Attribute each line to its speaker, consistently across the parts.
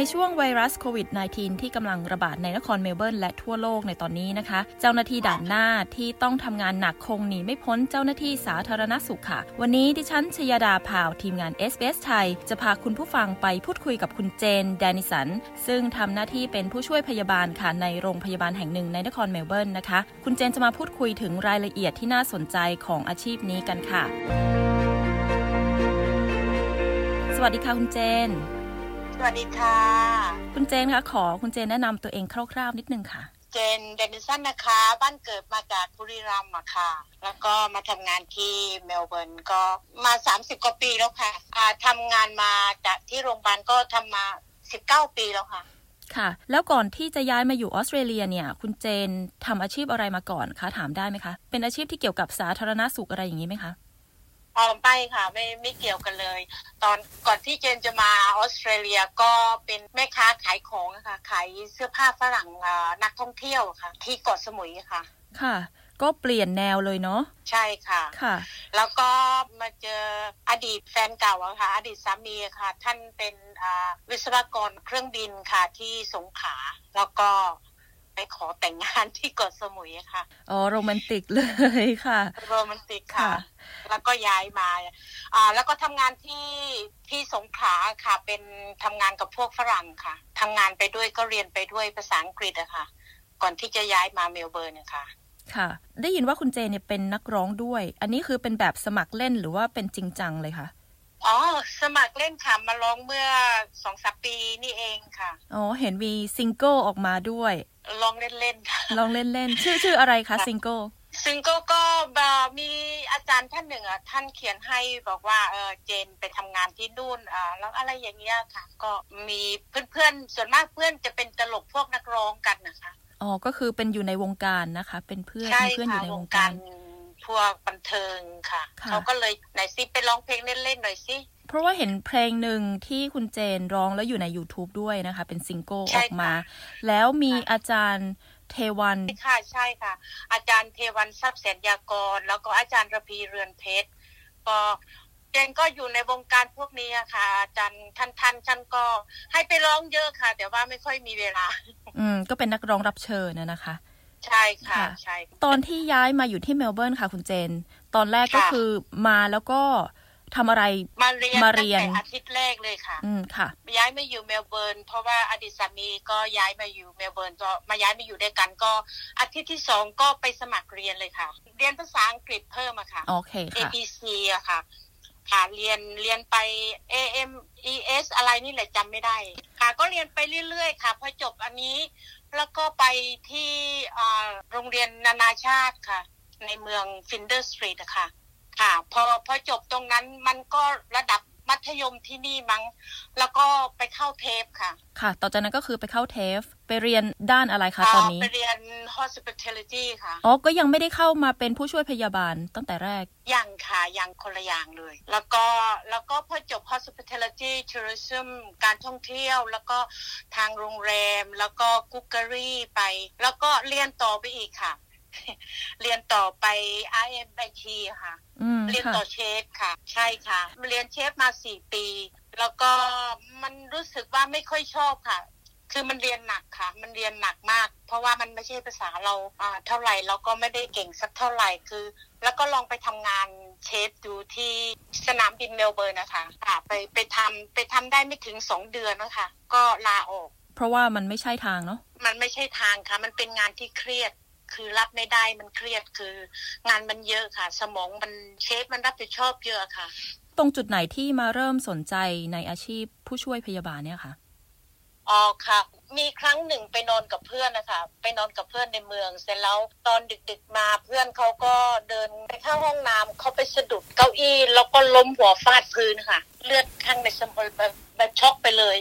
Speaker 1: ในช่วงไวรัสโควิด -19 ที่กำลังระบาดในนครเมลเบิร์นและทั่วโลกในตอนนี้นะคะ เจ้าหน้าที่ด่านหน้าที่ต้องทำงานหนักคงหนีไม่พ้นเจ้าหน้าที่สาธารณสุขค่ะ วันนี้ดิฉันชยดาพาวทีมงาน s อ s ไทย จะพาคุณผู้ฟังไปพูดคุยกับคุณเจน แดนิสัน ซึ่งทำหน้าที่เป็นผู้ช่วยพยาบาลค่ะในโรงพยาบาลแห่งหนึ่งในนครเมลเบิร์นนะคะ คุณเจนจะมาพูดคุยถึงรายละเอียดที่น่าสนใจของอาชีพนี้กันค่ะ สวัสดีค่ะคุณเจน
Speaker 2: สวัสดีค่ะ
Speaker 1: คุณเจนคะขอคุณเจนแนะนำตัวเองคร่าวๆนิดนึงค่ะ
Speaker 2: เจนเดนิสันนะคะ บ้านเกิดมาจากบุรีรัมย์อะค่ะ แล้วก็มาทำงานที่เมลเบิร์นก็มา 30 กว่าปีแล้วค่ะะทำงานมาจากที่โรงพยาบาลก็ทำมา 19 ปีแล้วค่ะ
Speaker 1: ค่ะ แล้วก่อนที่จะย้ายมาอยู่ออสเตรเลียเนี่ย คุณเจนทำอาชีพอะไรมาก่อนคะถามได้ไหมคะ เป็นอาชีพที่เกี่ยวกับสาธารณสุขอะไรอย่างนี้ไหมคะ
Speaker 2: อ๋อไม่ค่ะ ไม่ไม่เกี่ยวกันเลย ตอนก่อนที่เจนจะมาออสเตรเลียก็เป็นแม่ค้าขายของค่ะขายเสื้อผ้าฝรั่งนักท่องเที่ยวค่ะ ที่เกาะสมุยค่ะ
Speaker 1: ค่ะ ก็เปลี่ยนแนวเลยเนาะ
Speaker 2: ใช่ค่ะ
Speaker 1: ค่ะ
Speaker 2: แล้วก็มาเจออดีตแฟนเก่าค่ะ อดีตสามีค่ะ ท่านเป็นวิศวกรเครื่องบินค่ะที่สงขลาแล้วก็ ไปขอแต่งงานที่เกาะสมุยค่ะ
Speaker 1: อ๋อโรแมนติกเลยค่ะ
Speaker 2: โรแมนติกค่ะ แล้วก็ย้ายมาอ่าแล้วก็ทำงานที่ที่สงขลาค่ะ เป็นทำงานกับพวกฝรั่งค่ะทำงานไปด้วยก็เรียนไปด้วยภาษาอังกฤษอะค่ะ ก่อนที่จะย้ายมาเมลเบิร์นนะคะ
Speaker 1: ค่ะ ได้ยินว่าคุณเจเนี่ยเป็นนักร้องด้วย อันนี้คือเป็นแบบสมัครเล่นหรือว่าเป็นจริงจังเลยคะ
Speaker 2: อ๋อ สมัครเล่นค่ะ มาร้องเมื่อสองสามปีนี่เองค่ะ
Speaker 1: อ๋อ เห็นมีซิงเกิลออกมาด้วย
Speaker 2: ลองเล่นๆค่ะ
Speaker 1: ลองเล่นๆชื่อชื่ออะไรคะซิงเกิล
Speaker 2: ซิงเกิลก็มีอาจารย์ท่านหนึ่งอะท่านเขียนให้บอกว่าเออเจนไปทำงานที่นู่นอ่าแล้วอะไรอย่างเงี้ยค่ะ ก็มีเพื่อนๆส่วนมากเพื่อนจะเป็นตลกพวกนักร้องกันนะคะ
Speaker 1: อ๋อก็คือเป็นอยู่ในวงการนะคะ เป็นเพื่อนเพื่อนอยู่ในวงการ
Speaker 2: พวกบันเทิงค่ะ เขาก็เลยไหนซิไปร้องเพลงเล่นๆหน่อยสิ
Speaker 1: เพราะว่าเห็นเพลงหนึ่งที่คุณเจนร้องแล้วอยู่ใน YouTube ด้วยนะคะ เป็นซิงเกิลออกมา แล้วมีอาจารย์เทวัน
Speaker 2: ค่ะใช่ค่ะ อาจารย์เทวันทรัพย์แสนยากร แล้วก็อาจารย์ระพีเรือนเพชรก็เจนก็อยู่ในวงการพวกนี้ค่ะ อาจารย์ท่านท่านท่านก็ให้ไปร้องเยอะค่ะ แต่ว่าไม่ค่อยมีเวลา
Speaker 1: อืม ก็เป็นนักร้องรับเชิญนะนะคะ
Speaker 2: ใช่ค่ะใช่
Speaker 1: ตอนที่ย้ายมาอยู่ที่เมลเบิร์นค่ะ คุณเจน ตอนแรกก็คือมาแล้วก็ ทำอะไร
Speaker 2: มาเรียนมาเรียนอาทิตย์แรกเลยค่ะ
Speaker 1: อืมค่ะ
Speaker 2: ย้ายมาอยู่เมลเบิร์น เพราะว่าอดีตสามีก็ย้ายมาอยู่เมลเบิร์นก็มาย้ายมาอยู่ด้วยกันก็อาทิตย์ที่สองก็ไปสมัครเรียนเลยค่ะ เรียนภาษาอังกฤษเพิ่มอะค่ะ
Speaker 1: โอเค
Speaker 2: ค่ะ ABC อะค่ะค่ะเรียนเรียนไป AMES อะไรนี่แหละจำไม่ได้ ค่ะ ก็เรียนไปเรื่อยๆ ค่ะ พอจบอันนี้ แล้วก็ไปที่โรงเรียนนานาชาติค่ะ ในเมือง Flinders Street อะค่ะ ค่ะ พอพอจบตรงนั้นมันก็ระดับมัธยมที่นี่มั้ง แล้วก็ไปเข้าเทปค่ะ
Speaker 1: ค่ะ ต่อจากนั้นก็คือไปเข้าเทปไปเรียนด้านอะไรคะตอนนี้
Speaker 2: ไปเรียน hospitality ค่ะ
Speaker 1: อ๋อ ก็ยังไม่ได้เข้ามาเป็นผู้ช่วยพยาบาลตั้งแต่แรก
Speaker 2: ยังค่ะ ยังคนละอย่างเลย แล้วก็ แล้วก็พอจบ hospitality tourism การท่องเที่ยว แล้วก็ทางโรงแรม แล้วก็กุ๊กเกอรี่ไป แล้วก็เรียนต่อไปอีกค่ะ เรียนต่อไป IMIT ค่ะ เรียนต่อเชฟค่ะ ใช่ค่ะ เรียนเชฟมาสี่ปี แล้วก็มันรู้สึกว่าไม่ค่อยชอบค่ะ คือมันเรียนหนักค่ะ มันเรียนหนักมาก เพราะว่ามันไม่ใช่ภาษาเราอ่าเท่าไหร่เราก็ไม่ได้เก่งสักเท่าไหร่คือ แล้วก็ลองไปทำงานเชฟดูที่สนามบินเมลเบิร์นนะคะค่ะ ไปไปทำไปทำได้ไม่ถึงสองเดือนนะคะก็ลาออก
Speaker 1: เพราะว่ามันไม่ใช่ทางเนาะ
Speaker 2: มันไม่ใช่ทางค่ะ มันเป็นงานที่เครียด คือรับไม่ได้มันเครียดคืองานมันเยอะค่ะ สมองมันเชฟมันรับผิดชอบเยอะค่ะ
Speaker 1: ตรงจุดไหนที่มาเริ่มสนใจในอาชีพผู้ช่วยพยาบาลเนี่ยคะ
Speaker 2: อ๋อค่ะ มีครั้งหนึ่งไปนอนกับเพื่อนนะคะ ไปนอนกับเพื่อนในเมือง เสร็จแล้วตอนดึก ๆมาเพื่อนเขาก็เดินไปเข้าห้องน้ำเขาไปสะดุดเก้าอี้แล้วก็ล้มหัวฟาดพื้นค่ะ เลือดข้างในสมองแบบช็อกไปเลย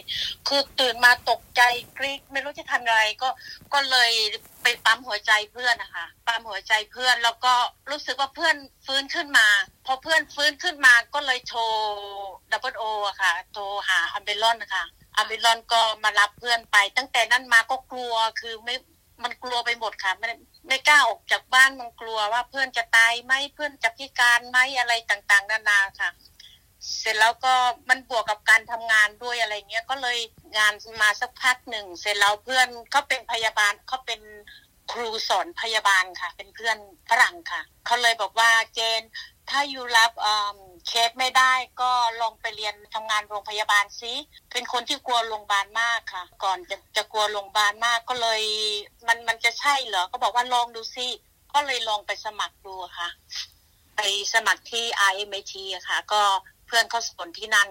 Speaker 2: คือตื่นมาตกใจกรี๊ดไม่รู้จะทำอะไรก็ก็เลยไปปั๊มหัวใจเพื่อนนะคะปั๊มหัวใจเพื่อนแล้วก็รู้สึกว่าเพื่อนฟื้นขึ้นมา พอเพื่อนฟื้นขึ้นมาก็เลยโทร double O อะค่ะโทรหา ambulance นะคะ ambulance ก็มารับเพื่อนไป ตั้งแต่นั้นมาก็กลัวคือไม่มันกลัวไปหมดค่ะไม่ไม่กล้าออกจากบ้านมันกลัวว่าเพื่อนจะตายไหมเพื่อนจะพิการไหมอะไรต่างๆ นานาค่ะ เสร็จแล้วก็มันบวกกับการทำงานด้วยอะไรเงี้ยก็เลยงานมาสักพักหนึ่ง เสร็จแล้วเพื่อนเขาเป็นพยาบาลเขาเป็นครูสอนพยาบาลค่ะ เป็นเพื่อนฝรั่งค่ะเขาเลยบอกว่าเจน ถ้าอยู่รับเคสไม่ได้ก็ลองไปเรียนทำงานโรงพยาบาลซิเป็นคนที่กลัวโรงพยาบาลมากค่ะ ก่อนจะจะกลัวโรงพยาบาลมากก็เลยมันมันจะใช่เหรอก็บอกว่าลองดูซิก็เลยลองไปสมัครดูค่ะ ไปสมัครที่ RMIT ค่ะ ก็เพื่อนเขาสอนที่นั่น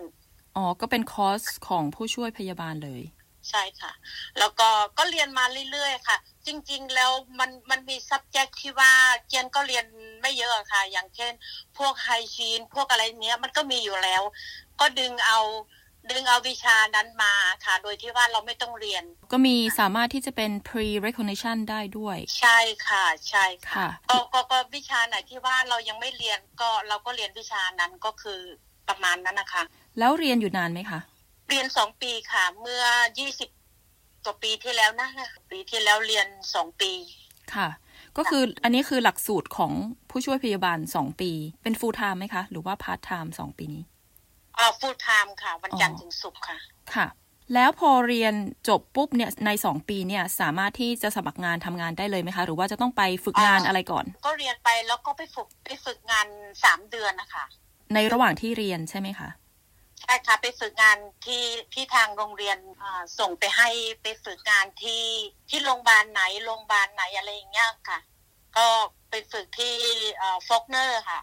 Speaker 1: อ๋อ ก็เป็นคอร์สของผู้ช่วยพยาบาลเลย
Speaker 2: ใช่ค่ะ แล้วก็ก็เรียนมาเรื่อยๆ ค่ะ จริงๆแล้วมันมันมี subject ที่ว่าเจียนก็เรียนไม่เยอะค่ะ อย่างเช่น พวกไฮชีนพวกอะไรเนี้ยมันก็มีอยู่แล้ว ก็ดึงเอาดึงเอาวิชานั้นมาค่ะ โดยที่ว่าเราไม่ต้องเรียน
Speaker 1: ก็มีสามารถที่จะเป็น pre recognition ได้ด้วย
Speaker 2: ใช่ค่ะ ใช่ค่ะ
Speaker 1: ค่ะ
Speaker 2: ก็ก็ก็วิชาไหนที่ว่าเรายังไม่เรียนก็เราก็เรียนวิชานั้นก็คือประมาณนั้นนะคะ
Speaker 1: แล้วเรียนอยู่นานไหมคะ
Speaker 2: เรียนสองปีค่ะ เมื่อยี่สิบกว่าปีที่แล้วนะปีที่แล้วเรียนสองปี
Speaker 1: ค่ะ ก็คืออันนี้คือหลักสูตรของผู้ช่วยพยาบาลสองปี เป็น full time ไหมคะ หรือว่า part time สองปีนี้
Speaker 2: อ่า full time ค่ะ วันจันทร์
Speaker 1: อ๋อ
Speaker 2: ถึงศุกร์ค่ะ
Speaker 1: ค่ะ แล้วพอเรียนจบปุ๊บเนี่ยในสองปีเนี่ยสามารถที่จะสมัครงานทำงานได้เลยไหมคะ หรือว่าจะต้องไปฝึกงาน
Speaker 2: อ่า
Speaker 1: อะไรก่อน
Speaker 2: ก็เรียนไปแล้วก็ไปฝึกไปฝึกงานสามเดือนนะคะ
Speaker 1: ในระหว่างที่เรียนใช่ไหมคะ
Speaker 2: ใช่ค่ะไปฝึกงานที่ที่ทางโรงเรียนอ่าส่งไปให้ไปฝึกงานที่ที่โรงพยาบาลไหนโรงพยาบาลไหนอะไรอย่างเงี้ยค่ะ ก็ไปฝึกที่ฟอกเนอร์ค่ะ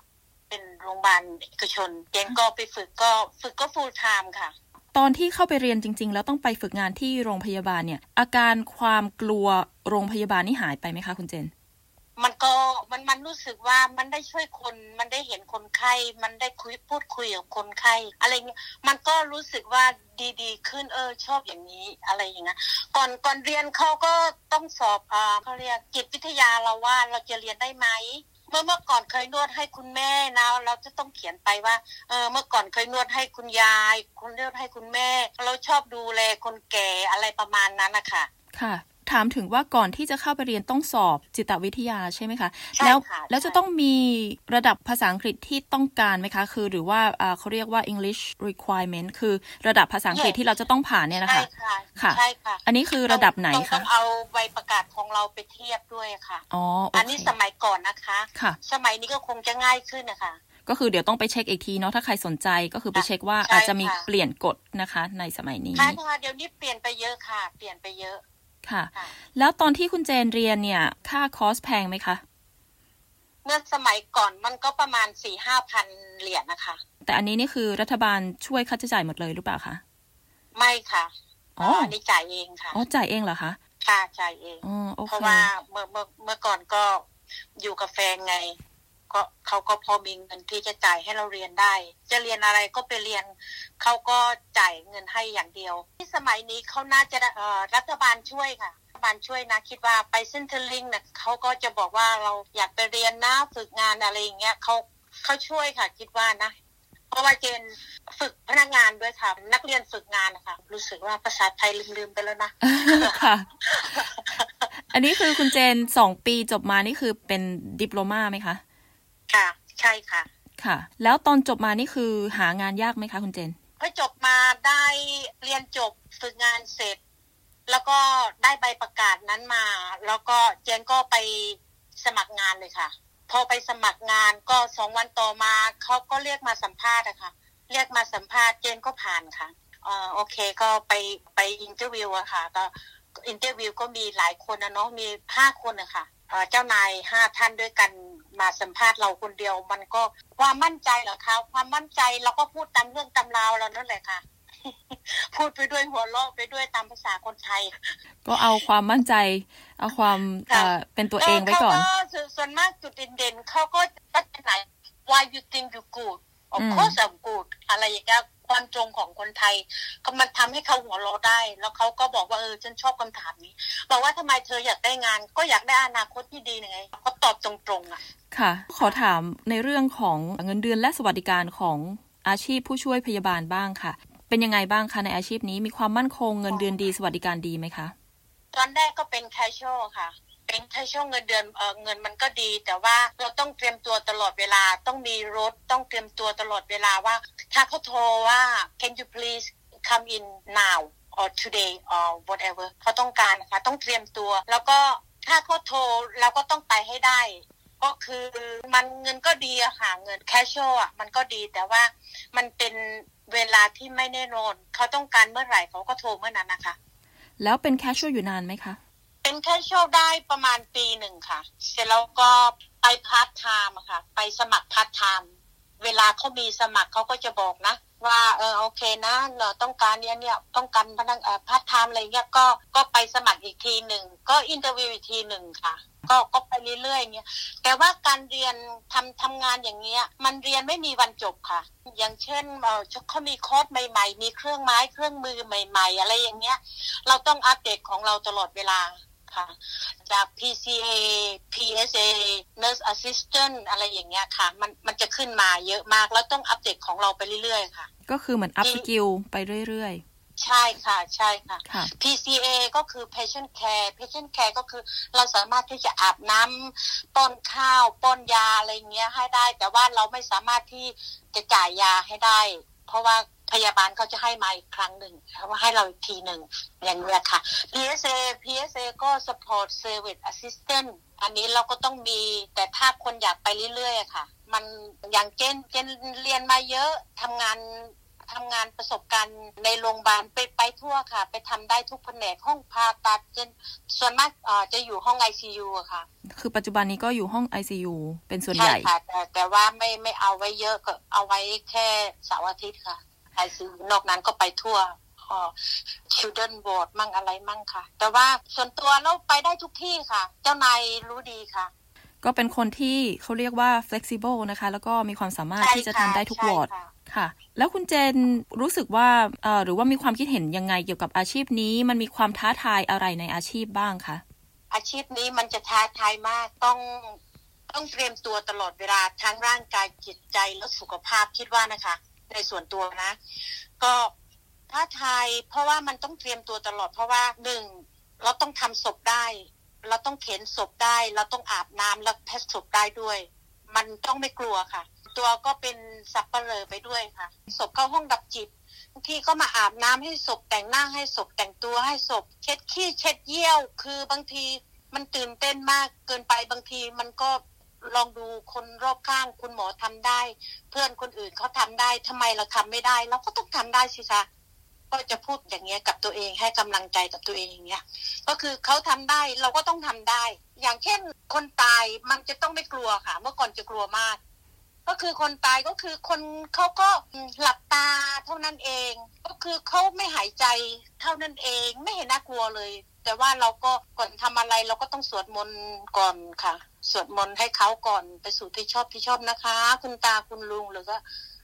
Speaker 2: เป็นโรงพยาบาลเอกชนเจนก็ไปฝึกก็ฝึกก็ full time ค่ะ
Speaker 1: ตอนที่เข้าไปเรียนจริง ๆ แล้วต้องไปฝึกงานที่โรงพยาบาลเนี่ย อาการความกลัวโรงพยาบาลนี่หายไปไหมคะคุณเจน
Speaker 2: มันก็ มันมันรู้สึกว่ามันได้ช่วยคนมันได้เห็นคนไข้มันได้คุยพูดคุยกับคนไข้อะไรเงี้ยมันก็รู้สึกว่าดีๆขึ้นเออชอบอย่างนี้อะไรอย่างเงี้ยก่อนก่อนเรียนเขาก็ต้องสอบอ่าเขาเรียกจิตวิทยาเราว่าเราจะเรียนได้ไหมเมื่อเมื่อก่อนเคยนวดให้คุณแม่นะเราจะต้องเขียนไปว่าเออเมื่อก่อนเคยนวดให้คุณยายคุณนวดให้คุณแม่ เราชอบดูแลคนแก่อะไรประมาณนั้นนะคะ
Speaker 1: ค่ะ ถามถึงว่าก่อนที่จะเข้าไปเรียนต้องสอบจิตวิทยาใช่ไหมคะ
Speaker 2: ใช่
Speaker 1: แล้ว
Speaker 2: ค่ะ
Speaker 1: แล้วจะ
Speaker 2: ใช่
Speaker 1: ต้องมีระดับภาษาอังกฤษที่ต้องการไหมคะ คือหรือว่าอ่าเขาเรียกว่า English requirement คือระดับภาษาอังกฤษที่เราจะต้องผ่านเนี่ยนะ
Speaker 2: ใช่
Speaker 1: คะ
Speaker 2: ค่ะ
Speaker 1: ค่ะ
Speaker 2: ใช่ค่ะ
Speaker 1: อันนี้คือระดับไหน
Speaker 2: ต้องต้
Speaker 1: คะ
Speaker 2: องเอาใบประกาศของเราไปเทียบด้วยค่ะ
Speaker 1: อ๋อโอเคอั
Speaker 2: นนี้สมัยก่อนนะคะ
Speaker 1: ค่ะ
Speaker 2: สมัยนี้ก็คงจะง่ายขึ้นนะคะ
Speaker 1: ก็คือเดี๋ยวต้องไปเช็คอีกทีเนาะถ้าใครสนใจก็คือไปเช็คว่า
Speaker 2: ใช่
Speaker 1: อาจจะมี
Speaker 2: ค่ะ
Speaker 1: เปลี่ยนกฎนะคะ ในสมัยนี้
Speaker 2: ค่ะค่ะเดี๋ยวนี้เปลี่ยนไปเยอะค่ะ เปลี่ยนไปเยอะ
Speaker 1: ค่ะ
Speaker 2: ค่ะ
Speaker 1: แล้วตอนที่คุณเจนเรียนเนี่ย ค่าคอร์สแพงไหมคะ
Speaker 2: เมื่อสมัยก่อนมันก็ประมาณสี่ห้าพันเหรียญนะคะ
Speaker 1: แต่อันนี้นี่คือรัฐบาลช่วยค่าใช้จ่ายหมดเลยหรือเปล่าคะ
Speaker 2: ไม่ค่ะ
Speaker 1: อ๋ออั
Speaker 2: นนี้จ่ายเองค่ะ
Speaker 1: อ๋อ จ่ายเองเหรอคะ
Speaker 2: ค่าจ่ายเอง
Speaker 1: อ๋อโอ
Speaker 2: เค
Speaker 1: เพ
Speaker 2: ราะว่าเมื่อเมื่อเมื่อก่อนก็อยู่กับแฟนไง ก็เขาก็พอมีเงินที่จะจ่ายให้เราเรียนได้ จะเรียนอะไรก็ไปเรียนเขาก็จ่ายเงินให้อย่างเดียว ที่สมัยนี้เขาน่าจะรัฐบาลช่วยค่ะรัฐบาลช่วยนะคิดว่าไป Centrelink เนี่ยเขาก็จะบอกว่าเราอยากไปเรียนนะฝึกงานอะไรอย่างเงี้ยเขาเขาช่วยค่ะ คิดว่านะ เพราะว่าเจนฝึกพนักงานด้วยค่ะ นักเรียนฝึกงานนะคะรู้สึกว่าภาษาไทยลืมๆไปแล้วนะ
Speaker 1: ค่ะ อันนี้คือคุณเจนสองปีจบมานี่คือเป็นดิปโลมาไหมคะ
Speaker 2: ค่ะ ใช่ค่ะ
Speaker 1: ค่ะ แล้วตอนจบมานี่คือหางานยากไหมคะคุณเจน
Speaker 2: พอจบมาได้เรียนจบฝึกงานเสร็จ แล้วก็ได้ใบประกาศนั้นมา แล้วก็เจนก็ไปสมัครงานเลยค่ะ พอไปสมัครงานก็สองวันต่อมาเขาก็เรียกมาสัมภาษณ์อะค่ะ เรียกมาสัมภาษณ์เจนก็ผ่านค่ะเอ่อโอเคก็ไปไป interview อะค่ะ ก็ interview ก็มีหลายคนนะเนาะมีห้าคนอะค่ะเอ่อเจ้านายห้าท่านด้วยกัน มาสัมภาษณ์เราคนเดียวมันก็ความมั่นใจเหรอคะความมั่นใจเราก็พูดตามเรื่องตามราวเรานั่นแหละค่ะ พูดไปด้วยหัวเราะไปด้วยตามภาษาคนไทย
Speaker 1: ก็เอาความมั่นใจ เอาความ
Speaker 2: ค่ะ
Speaker 1: เอ่อเป็นตัวเองไว้ก่อน
Speaker 2: เขาก็ส่วนส่วนมากจุดเด่นๆเขาก็ลักษณะ why you think you good of
Speaker 1: อืม
Speaker 2: course I'm good อะไรอย่างเงี้ย ความตรงของคนไทยก็มันทำให้เขาหัวเราะได้ แล้วเขาก็บอกว่าเออฉันชอบคำถามนี้ บอกว่าทำไมเธออยากได้งาน ก็อยากได้อนาคตที่ดีไงก็ตอบตรงๆอะ
Speaker 1: ค่ะ ขอถามในเรื่องของเงินเดือนและสวัสดิการของอาชีพผู้ช่วยพยาบาลบ้างค่ะ เป็นยังไงบ้างคะในอาชีพนี้มีความมั่นคงเงินเดือนดีสวัสดิการดีไหมคะ
Speaker 2: ตอนแรกก็เป็น casual ค่ะ เป็น casual เงินเดือนเอเงินมันก็ดี แต่ว่าเราต้องเตรียมตัวตลอดเวลาต้องมีรถต้องเตรียมตัวตลอดเวลาว่า ถ้าเขาโทรว่า can you please come in now or today or whatever เขาต้องการนะคะต้องเตรียมตัว แล้วก็ถ้าเขาโทรเราก็ต้องไปให้ได้ ก็คือมันเงินก็ดีอะค่ะเงิน casual อะมันก็ดีแต่ว่ามันเป็นเวลาที่ไม่แน่นอนเขาต้องการเมื่อไหร่เขาก็โทรเมื่อนั้นนะคะ
Speaker 1: แล้วเป็น casual อยู่นานไหมคะ
Speaker 2: เป็น casual ได้ประมาณปีหนึ่งค่ะ เสร็จแล้วก็ไปพาร์ทไทม์ค่ะ ไปสมัครพาร์ทไทม์เวลาเขามีสมัครเขาก็จะบอกนะ ว่าเออโอเคนะเราต้องการเนี้ยเนี่ยต้องการพนักพาร์ทไทม์อะไรเงี้ยก็ก็ไปสมัครอีกทีหนึ่งก็ interview อีกทีหนึ่งค่ะก็ก็ไปเรื่อยๆเงี้ยแต่ว่าการเรียนทำทำงานอย่างเงี้ย มันเรียนไม่มีวันจบค่ะ อย่างเช่นเออเขามีคอร์สใหม่ ๆ มีเครื่องไม้เครื่องมือใหม่ ๆ อะไรอย่างเงี้ย เราต้องอัปเดตของเราตลอดเวลา ค่ะ จาก PCA PSA Nurse Assistant อะไรอย่างเงี้ยค่ะ มันมันจะขึ้นมาเยอะมาก แล้วต้องอัปเดตของเราไปเรื่อยๆค่ะ
Speaker 1: ก็คือเหมือนอัพสกิลไปเรื่อย
Speaker 2: ใช่ค่ะใช่ค่ะ
Speaker 1: ๆค่ะ
Speaker 2: PCA ก็คือ patient care patient care ก็คือเราสามารถที่จะอาบน้ำป้อนข้าวป้อนยาอะไรเงี้ยให้ได้ แต่ว่าเราไม่สามารถที่จะจ่ายยาให้ได้ เพราะว่าพยาบาลเขาจะให้มาอีกครั้งหนึ่งเขาว่าให้เราอีกทีหนึ่งอย่างเงี้ยค่ะ PSA PSA ก็ support service assistant อันนี้เราก็ต้องมีแต่ถ้าคนอยากไปเรื่อยๆค่ะ มันอย่างเจนเจนเรียนมาเยอะทำงาน ทำงานประสบการณ์ในโรงพยาบาลไปไปทั่วค่ะ ไปทำได้ทุกแผนกห้องผ่าตัดจนส่วนมากเอ่อจะอยู่ห้อง ICU อะค่ะ
Speaker 1: คือปัจจุบันนี้ก็อยู่ห้อง ICU เป็นส่วนให
Speaker 2: ใช่
Speaker 1: ญ่
Speaker 2: ค่ะแต่แต่ว่าไม่ไม่เอาไว้เยอะก็เอาไว้แค่เสาร์อาทิตย์ค่ะ ICU นอกนั้นก็ไปทั่วอ๋อ children ward มั่งอะไรมั่งค่ะ แต่ว่าส่วนตัวเราไปได้ทุกที่ค่ะ เจ้านายรู้ดีค่ะ
Speaker 1: ก็เป็นคนที่เขาเรียกว่า flexible นะคะ แล้วก็มีความสามารถ
Speaker 2: ใช่
Speaker 1: ที่จะ
Speaker 2: ค่ะ
Speaker 1: ทำได้ทุก
Speaker 2: ใช่
Speaker 1: วอร์ด
Speaker 2: ค่ะ
Speaker 1: แล้วคุณเจนรู้สึกว่าหรือว่ามีความคิดเห็นยังไงเกี่ยวกับอาชีพนี้มันมีความท้าทายอะไรในอาชีพบ้างคะ
Speaker 2: อาชีพนี้มันจะท้าทายมากต้องต้องเตรียมตัวตลอดเวลาทั้งร่างกายจิตใจและสุขภาพคิดว่านะคะ ในส่วนตัวนะ ก็ท้าทายเพราะว่ามันต้องเตรียมตัวตลอดเพราะว่าหนึ่งเราต้องทำศพได้ เราต้องเข็นศพได้ เราต้องอาบน้ำแล้วแพ็คศพได้ด้วย มันต้องไม่กลัวค่ะ ตัวก็เป็นสับเปลอไปด้วยค่ะ ศพเข้าห้องดับจิตบางทีก็มาอาบน้ำให้ศพแต่งหน้าให้ศพแต่งตัวให้ศพ เช็ดขี้เช็ดเยี่ยว คือบางทีมันตื่นเต้นมากเกินไปบางทีมันก็ลองดูคนรอบข้างคุณหมอทำได้ เพื่อนคนอื่นเขาทำได้ทำไมเราทำไม่ได้ เราก็ต้องทำได้สิคะก็จะพูดอย่างเงี้ยกับตัวเองให้กำลังใจกับตัวเองอย่างเงี้ยก็คือเขาทำได้เราก็ต้องทำได้ อย่างเช่นคนตายมันจะต้องไม่กลัวค่ะ เมื่อก่อนจะกลัวมาก ก็คือคนตายก็คือคนเขาก็หลับตาเท่านั้นเอง ก็คือเขาไม่หายใจเท่านั้นเองไม่เห็นน่ากลัวเลย แต่ว่าเราก็ก่อนทำอะไรเราก็ต้องสวดมนต์ก่อนค่ะ สวดมนต์ให้เขาก่อนไปสู่ที่ชอบที่ชอบนะคะ คุณตาคุณลุงหรือก็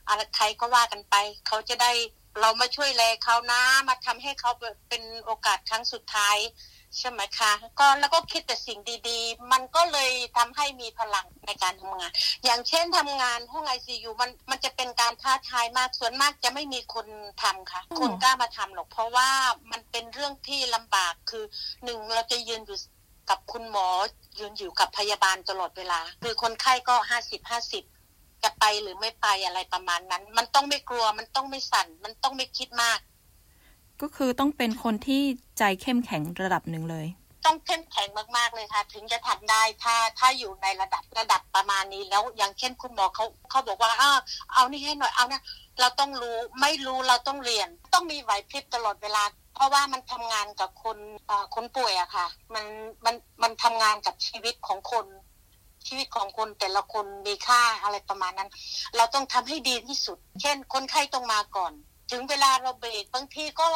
Speaker 2: อะไรใครก็ว่ากันไปเขาจะได้เรามาช่วยแลเขานะมาทำให้เขาเป็นโอกาสครั้งสุดท้าย ใช่ไหมคะก็แล้วก็คิดแต่สิ่งดีๆ มันก็เลยทำให้มีพลังในการทำงาน อย่างเช่นทำงานห้องไอซียูมันมันจะเป็นการท้าทายมากส่วนมากจะไม่มีคนทำค่ะ
Speaker 1: อืม
Speaker 2: คนกล้ามาทำหรอก เพราะว่ามันเป็นเรื่องที่ลำบากคือหนึ่งเราจะยืนอยู่กับคุณหมอยืนอยู่กับพยาบาลตลอดเวลา คือคนไข้ก็ห้าสิบห้าสิบจะไปหรือไม่ไปอะไรประมาณนั้น มันต้องไม่กลัวมันต้องไม่สั่น มันต้องไม่คิดมาก
Speaker 1: ก็คือต้องเป็นคนที่ใจเข้มแข็งระดับหนึ่งเลย
Speaker 2: ต้องเข้มแข็งมากๆเลยค่ะ ถึงจะทำได้ถ้าถ้าอยู่ในระดับระดับประมาณนี้แล้วอย่างเช่นคุณหมอเขาเขาบอกว่าอ้าเอานี่ให้หน่อยเอานะเราต้องรู้ไม่รู้เราต้องเรียน ต้องมีไหวพริบตลอดเวลา เพราะว่ามันทำงานกับคนคนป่วยอะค่ะ มันมันมันทำงานกับชีวิตของคนชีวิตของคนแต่ละคนมีค่าอะไรประมาณนั้น เราต้องทำให้ดีที่สุด เช่น คนไข้ต้องมาก่อน ถึงเวลาเราเบรกบางทีก็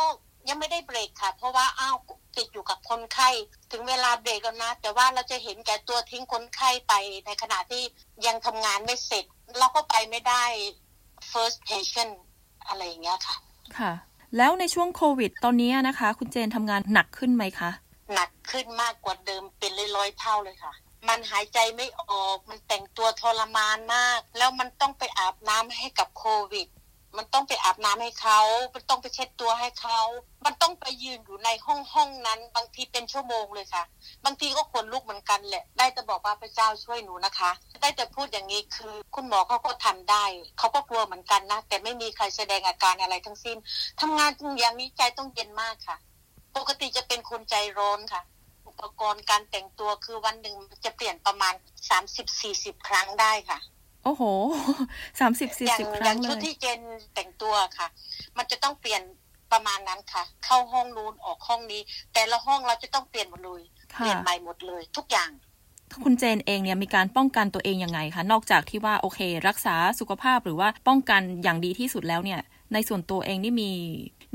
Speaker 2: ยังไม่ได้เบรกค่ะ เพราะว่าอ้าวติดอยู่กับคนไข้ ถึงเวลาเบรกแล้วนะ แต่ว่าเราจะเห็นแก่ตัวทิ้งคนไข้ไปในขณะที่ยังทำงานไม่เสร็จ เราก็ไปไม่ได้ first patient อะไรอย่างเงี้ยค่ะ
Speaker 1: ค่ะ แล้วในช่วงโควิด ตอนนี้นะคะ คุณเจนทำงานหนักขึ้นไหมคะ
Speaker 2: หนักขึ้นมากกว่าเดิมเป็นร้อยๆเท่าเลยค่ะ มันหายใจไม่ออก มันแต่งตัวทรมานมาก แล้วมันต้องไปอาบน้ำให้กับโควิด มันต้องไปอาบน้ำให้เขามันต้องไปเช็ดตัวให้เขา มันต้องไปยืนอยู่ในห้องห้องนั้น บางทีเป็นชั่วโมงเลยค่ะ บางทีก็ขนลุกเหมือนกันแหละ ได้แต่บอกว่าพระเจ้าช่วยหนูนะคะ ได้แต่พูดอย่างนี้คือ คุณหมอเขาก็ทำได้ เขาก็กลัวเหมือนกันนะ แต่ไม่มีใครแสดงอาการอะไรทั้งสิ้นทำงานอย่างนี้ใจต้องเย็นมากค่ะ ปกติจะเป็นคนใจร้อนค่ะ อุปกรณ์การแต่งตัวคือวันหนึ่งจะเปลี่ยนประมาณ 30-40 ครั้งได้ค่ะ
Speaker 1: โอ้โหสามสิบสี่
Speaker 2: อย่าง
Speaker 1: สิบค
Speaker 2: อ
Speaker 1: รั้
Speaker 2: ย่างง
Speaker 1: เล
Speaker 2: ชุด
Speaker 1: ย
Speaker 2: ที่เจนแต่งตัวค่ะ มันจะต้องเปลี่ยนประมาณนั้นค่ะ เข้าห้องนู้นออกห้องนี้ แต่ละห้องเราจะต้องเปลี่ยนหมดเลย เป
Speaker 1: ค่ะ
Speaker 2: ลี่ยนใหม่หมดเลย ทุกอย่าง
Speaker 1: คุณเจนเองเนี่ยมีการป้องกันตัวเองยังไงคะนอกจากที่ว่าโอเค รักษาสุขภาพหรือว่าป้องกันอย่างดีที่สุดแล้วเนี่ย ในส่วนตัวเองนี่มี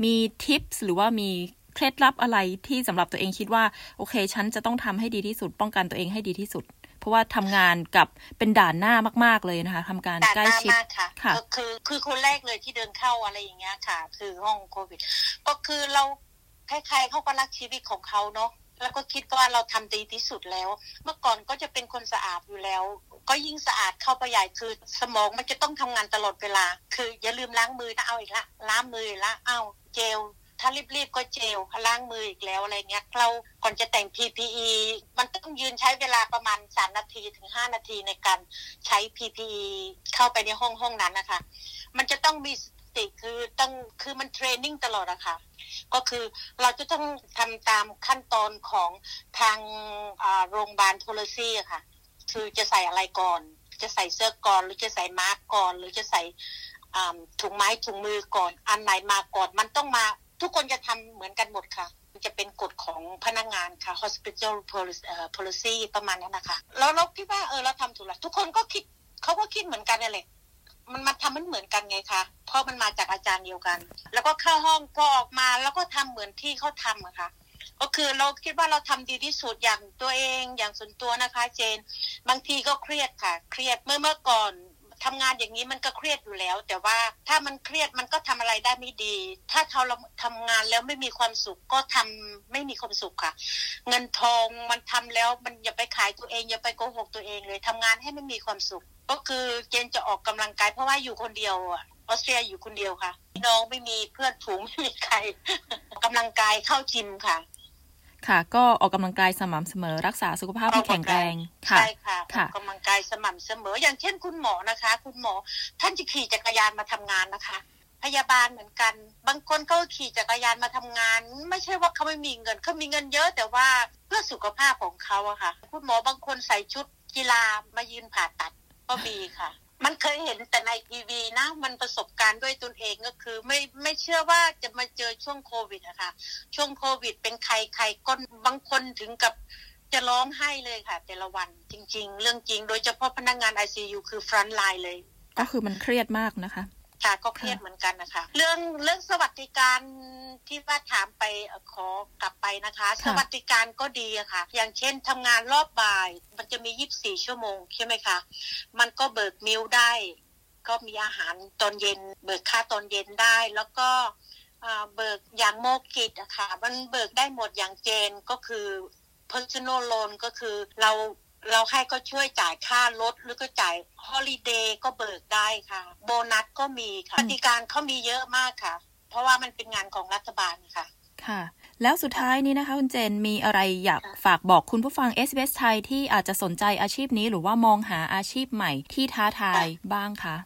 Speaker 1: มีทิปส์หรือว่ามีเคล็ดลับอะไรที่สำหรับตัวเองคิดว่า โอเค ฉันจะต้องทำให้ดีที่สุด ป้องกันตัวเองให้ดีที่สุด เพราะว่าทำงานกับเป็นด่านหน้ามาก ๆเลยนะคะทำการ
Speaker 2: ด่าน
Speaker 1: ใกล้
Speaker 2: หน้า
Speaker 1: ชิด
Speaker 2: มากค่ะ
Speaker 1: ค่ะ
Speaker 2: ก็คือคือคนแรกเลยที่เดินเข้าอะไรอย่างเงี้ยค่ะ คือห้องโควิด ก็คือเราใครๆเขาก็รักชีวิตของเขาเนาะแล้วก็คิดว่าเราทำดีที่สุดแล้ว เมื่อก่อนก็จะเป็นคนสะอาดอยู่แล้ว ก็ยิ่งสะอาดเข้าไปใหญ่คือ สมองมันจะต้องทำงานตลอดเวลา คืออย่าลืมล้างมือนะเอาอีกละล้างมืออีกละเอาเจล ถ้ารีบๆก็เจลล้างมืออีกแล้วอะไรเงี้ย เราก่อนจะแต่ง PPE มันต้องยืนใช้เวลาประมาณ 3 นาทีถึง 5 นาทีในการใช้ PPE เข้าไปในห้องห้องนั้นนะคะ มันจะต้องมีสติคือต้องคือมัน training ตลอดอะค่ะก็คือเราจะต้องทำตามขั้นตอนของทางโรงพยาบาล policy อะค่ะ คือจะใส่อะไรก่อน จะใส่เสื้อก่อน หรือจะใส่มาร์กก่อน หรือจะใส่ถุงไม้ถุงมือก่อน อันไหนมาก่อน มันต้องมา ทุกคนจะทำเหมือนกันหมดค่ะ จะเป็นกฎของพนักงานค่ะ hospital policy ประมาณนั้นนะคะแล้วเราคิดว่าเออเราทำถูกแล้วทุกคนก็คิดเขาก็คิดเหมือนกันนั่นแหละมันมาทำมันเหมือนกันไงคะ เพราะมันมาจากอาจารย์เดียวกัน แล้วก็เข้าห้องพอออกมาแล้วก็ทำเหมือนที่เขาทำอะค่ะ ก็คือเราคิดว่าเราทำดีที่สุดอย่างตัวเองอย่างส่วนตัวนะคะ เจน บางทีก็เครียดค่ะ เครียดเมื่อเมื่อก่อน ทำงานอย่างนี้มันก็เครียดอยู่แล้ว แต่ว่าถ้ามันเครียดมันก็ทำอะไรได้ไม่ดี ถ้าเราทำงานแล้วไม่มีความสุขก็ทำไม่มีความสุขค่ะ เงินทองมันทำแล้วมันอย่าไปขายตัวเองอย่าไปโกหกตัวเองเลยทำงานให้ไม่มีความสุข ก็คือเจนจะออกกำลังกายเพราะว่าอยู่คนเดียวอะออสเตรียอยู่คนเดียวค่ะ น้องไม่มีเพื่อนฝูงไม่มีใครกกำลังกายเข้าจิมค่ะ
Speaker 1: ค่ะ ก็ออกกำลังกายสม่ำเสมอ รักษาสุขภาพให้แข็งแรงค่ะ
Speaker 2: ใช่ค่ะอ
Speaker 1: ค่ะ
Speaker 2: อกกำลังกายสม่ำเสมอ อย่างเช่นคุณหมอนะคะ คุณหมอ ท่านจะขี่จักรยานมาทำงานนะคะ พยาบาลเหมือนกัน บางคนก็ขี่จักรยานมาทำงาน ไม่ใช่ว่าเขาไม่มีเงินเขามีเงินเยอะ แต่ว่าเพื่อสุขภาพของเขาอะค่ะ คุณหมอบางคนใส่ชุดกีฬามายืนผ่าตัดก็มีค่ะ มันเคยเห็นแต่ในทีวีนะ มันประสบการณ์ด้วยตนเองก็คือ ไม่ไม่เชื่อว่าจะมาเจอช่วงโควิดอะค่ะ ช่วงโควิด เป็นใครใครก็บางคนถึงกับจะร้องไห้เลยค่ะ แต่ละวันจริง ๆ เรื่องจริง โดยเฉพาะพนักงาน ICU คือ frontline เลย
Speaker 1: ก็คือมันเครียดมากนะคะ
Speaker 2: ค่ะก็เครียดเหมือนกันนะคะ เรื่องเรื่องสวัสดิการที่ว่าถามไปเอ่อขอกลับไปนะคะ
Speaker 1: ค่ะ
Speaker 2: สวัสดิการก็ดีอะค่ะ อย่างเช่นทำงานรอบบ่าย มันจะมี 24 ชั่วโมงใช่ไหมคะมันก็เบิกมิลได้ ก็มีอาหารตอนเย็น เบิกค่าตอนเย็นได้ แล้วก็อ่าเบิกอย่างโมกิจอะค่ะ มันเบิกได้หมดอย่างเจนก็คือ personal loan ก็คือเรา เราให้ก็ช่วยจ่ายค่ารถหรือก็จ่ายฮอลิเดย์ก็เบิกได้ค่ะ โบนัสก็มีค่ะปฏิการเขามีเยอะมากค่ะ เพราะว่ามันเป็นงานของรัฐบาลค่ะ
Speaker 1: ค่ะ แล้วสุดท้ายนี้นะคะ คุณเจนมีอะไรอยากฝากบอกคุณผู้ฟัง SBS ไทยที่อาจจะสนใจอาชีพนี้หรือว่ามองหาอาชีพใหม่ที่ท้าทายบ้างคะ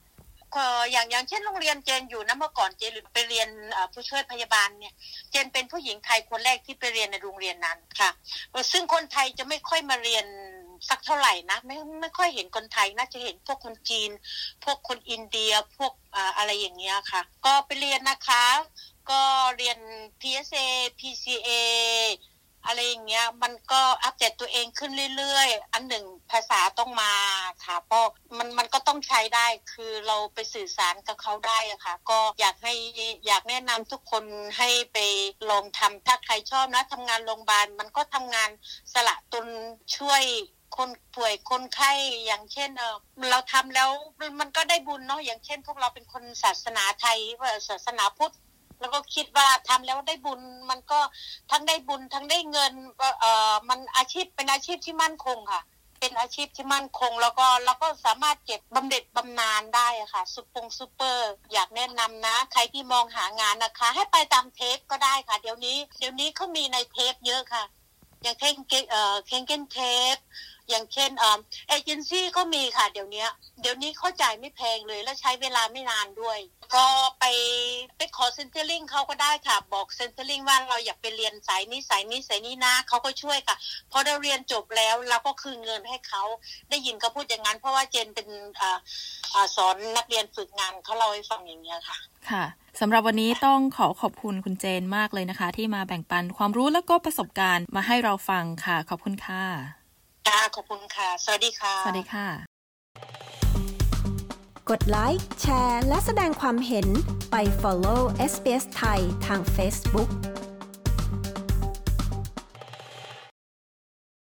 Speaker 2: ก็อย่างอย่างเช่นโรงเรียนเจนอยู่นะเมื่อก่อนเจนไปเรียนเอ่อผู้ช่วยพยาบาลเนี่ย เจนเป็นผู้หญิงไทยคนแรกที่ไปเรียนในโรงเรียนนั้นค่ะ ซึ่งคนไทยจะไม่ค่อยมาเรียน สักเท่าไหร่นะไม่ไม่ค่อยเห็นคนไทยน่าจะเห็นพวกคนจีน พวกคนอินเดียพวกอะไรอย่างเงี้ยค่ะ ก็ไปเรียนนะคะ ก็เรียน PSA PCA อะไรอย่างเงี้ยมันก็อัปเดตตัวเองขึ้นเรื่อยๆ อันหนึ่งภาษาต้องมาค่ะเพราะมันมันก็ต้องใช้ได้คือเราไปสื่อสารกับเขาได้อะค่ะ ก็อยากให้อยากแนะนำทุกคนให้ไปลองทำถ้าใครชอบนะทำงานโรงพยาบาลมันก็ทำงานสละตนช่วย คนป่วยคนไข้อย่างเช่นเออเราทำแล้วมันก็ได้บุญเนาะอย่างเช่น พวกเราเป็นคนศาสนาไทยว่าศาสนาพุทธแล้วก็คิดว่าทำแล้วได้บุญมันก็ทั้งได้บุญทั้งได้เงินเอ่อมันอาชีพเป็นอาชีพที่มั่นคงค่ะ เป็นอาชีพที่มั่นคง แล้วก็แล้วก็สามารถเก็บบำเหน็จบำนาญได้ค่ะซุปปงซูเปอร์ อยากแนะนำนะ ใครที่มองหางานนะคะ ให้ไปตามเทปก็ได้ค่ะ เดี๋ยวนี้ เดี๋ยวนี้เขามีในเทปเยอะค่ะ อย่างเช่นเอ่อ Kangan TAFE อย่างเช่นเอเจนซี่ก็มีค่ะเดี๋ยวนี้เดี๋ยวนี้เขาจ่ายไม่แพงเลยและใช้เวลาไม่นานด้วย ก็ไปไปขอ Centrelink เขาก็ได้ค่ะ บอก Centrelink ว่าเราอยากไปเรียนสายนี้สายนี้สายนี้นะเขาก็ช่วยค่ะพอเราเรียนจบแล้วเราก็คืนเงินให้เขาได้ยินเขาพูดอย่างนั้น เพราะว่าเจนเป็นอสอนนักเรียนฝึกงานเขาเล่าให้ฟังอย่างนี้ค่ะ
Speaker 1: ค่ะสำหรับวันนี้ต้องขอขอบคุณคุณเจนมากเลยนะคะ ที่มาแบ่งปันความรู้และก็ประสบการณ์มาให้เราฟังค่ะ ขอบคุณค่ะ
Speaker 2: ค่ะขอบคุณค่ะ สวัสดีค่ะ
Speaker 1: สวัสดีค่ะ
Speaker 3: กดไลค์แชร์ และแสดงความเห็นไป follow SBS ไทยทาง Facebook